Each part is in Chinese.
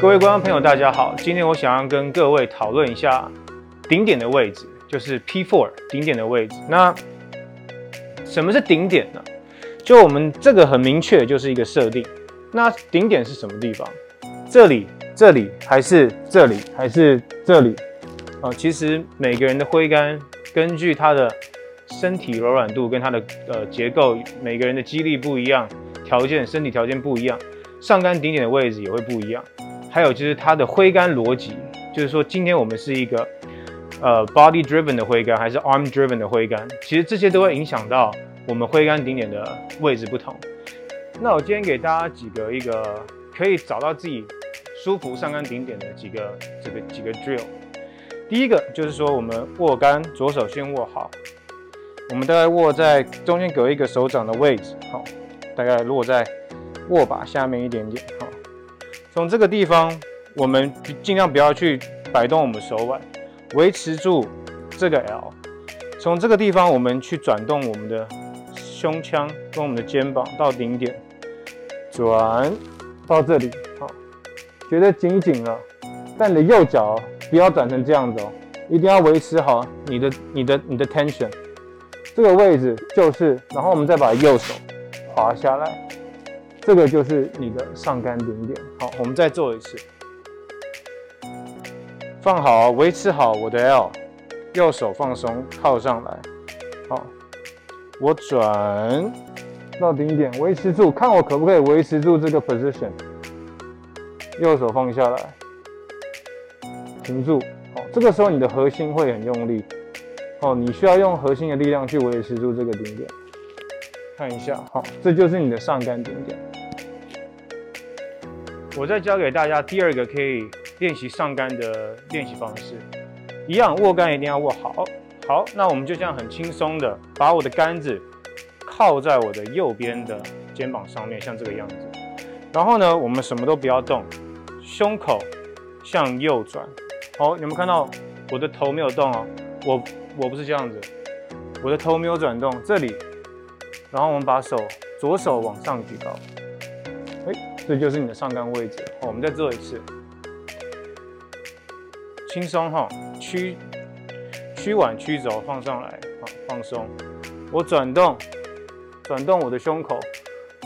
各位观众朋友，大家好。今天我想要跟各位讨论一下顶点的位置，就是 P4 顶点的位置。那什么是顶点呢？就我们这个很明确，就是一个设定。那顶点是什么地方？这里、这里，还是这里，还是这里？啊，其实每个人的挥杆根据他的身体柔软度跟他的呃结构，每个人的肌力不一样，条件身体条件不一样，上杆顶点的位置也会不一样。还有就是它的挥杆逻辑，就是说今天我们是一个呃 body driven 的挥杆，还是 arm driven 的挥杆，其实这些都会影响到我们挥杆顶点的位置不同。那我今天给大家几个一个可以找到自己舒服上杆顶点的几个这个几个 drill。第一个就是说我们握杆，左手先握好，我们大概握在中间隔一个手掌的位置，好，大概落在握把下面一点点，好。从这个地方，我们尽量不要去摆动我们手腕，维持住这个 L。从这个地方，我们去转动我们的胸腔跟我们的肩膀到顶点，转到这里，好，觉得紧紧了。但你的右脚不要转成这样子哦，一定要维持好你的、你的、你的 tension。这个位置就是，然后我们再把右手滑下来。这个就是你的上杆顶点。好，我们再做一次，放好，维持好我的 L，右手放松，靠上来。好，我转到顶点，维持住，看我可不可以维持住这个 position。右手放下来，停住。好，这个时候你的核心会很用力。哦，你需要用核心的力量去维持住这个顶点。看一下，好，这就是你的上杆顶点。我再教给大家第二个可以练习上杆的练习方式，一样握杆一定要握好。好，那我们就这样很轻松的把我的杆子靠在我的右边的肩膀上面，像这个样子。然后呢，我们什么都不要动，胸口向右转。好，有没有看到我的头没有动哦？我我不是这样子，我的头没有转动，这里。然后我们把手左手往上举高。哎这就是你的上杆位置。好，我们再做一次，轻松哈，屈屈腕屈肘放上来，好，放松。我转动，转动我的胸口。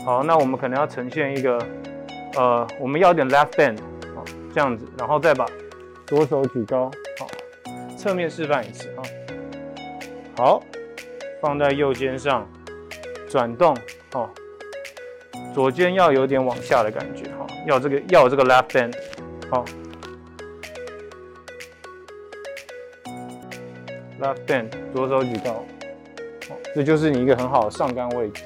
好，那我们可能要呈现一个，呃，我们要点 left bend，好，这样子，然后再把左手举高，好，侧面示范一次啊。好，放在右肩上，转动，好。左肩要有点往下的感觉哈，要这个要这个 left bend，好，left bend，左手举高，这就是你一个很好的上杆位置。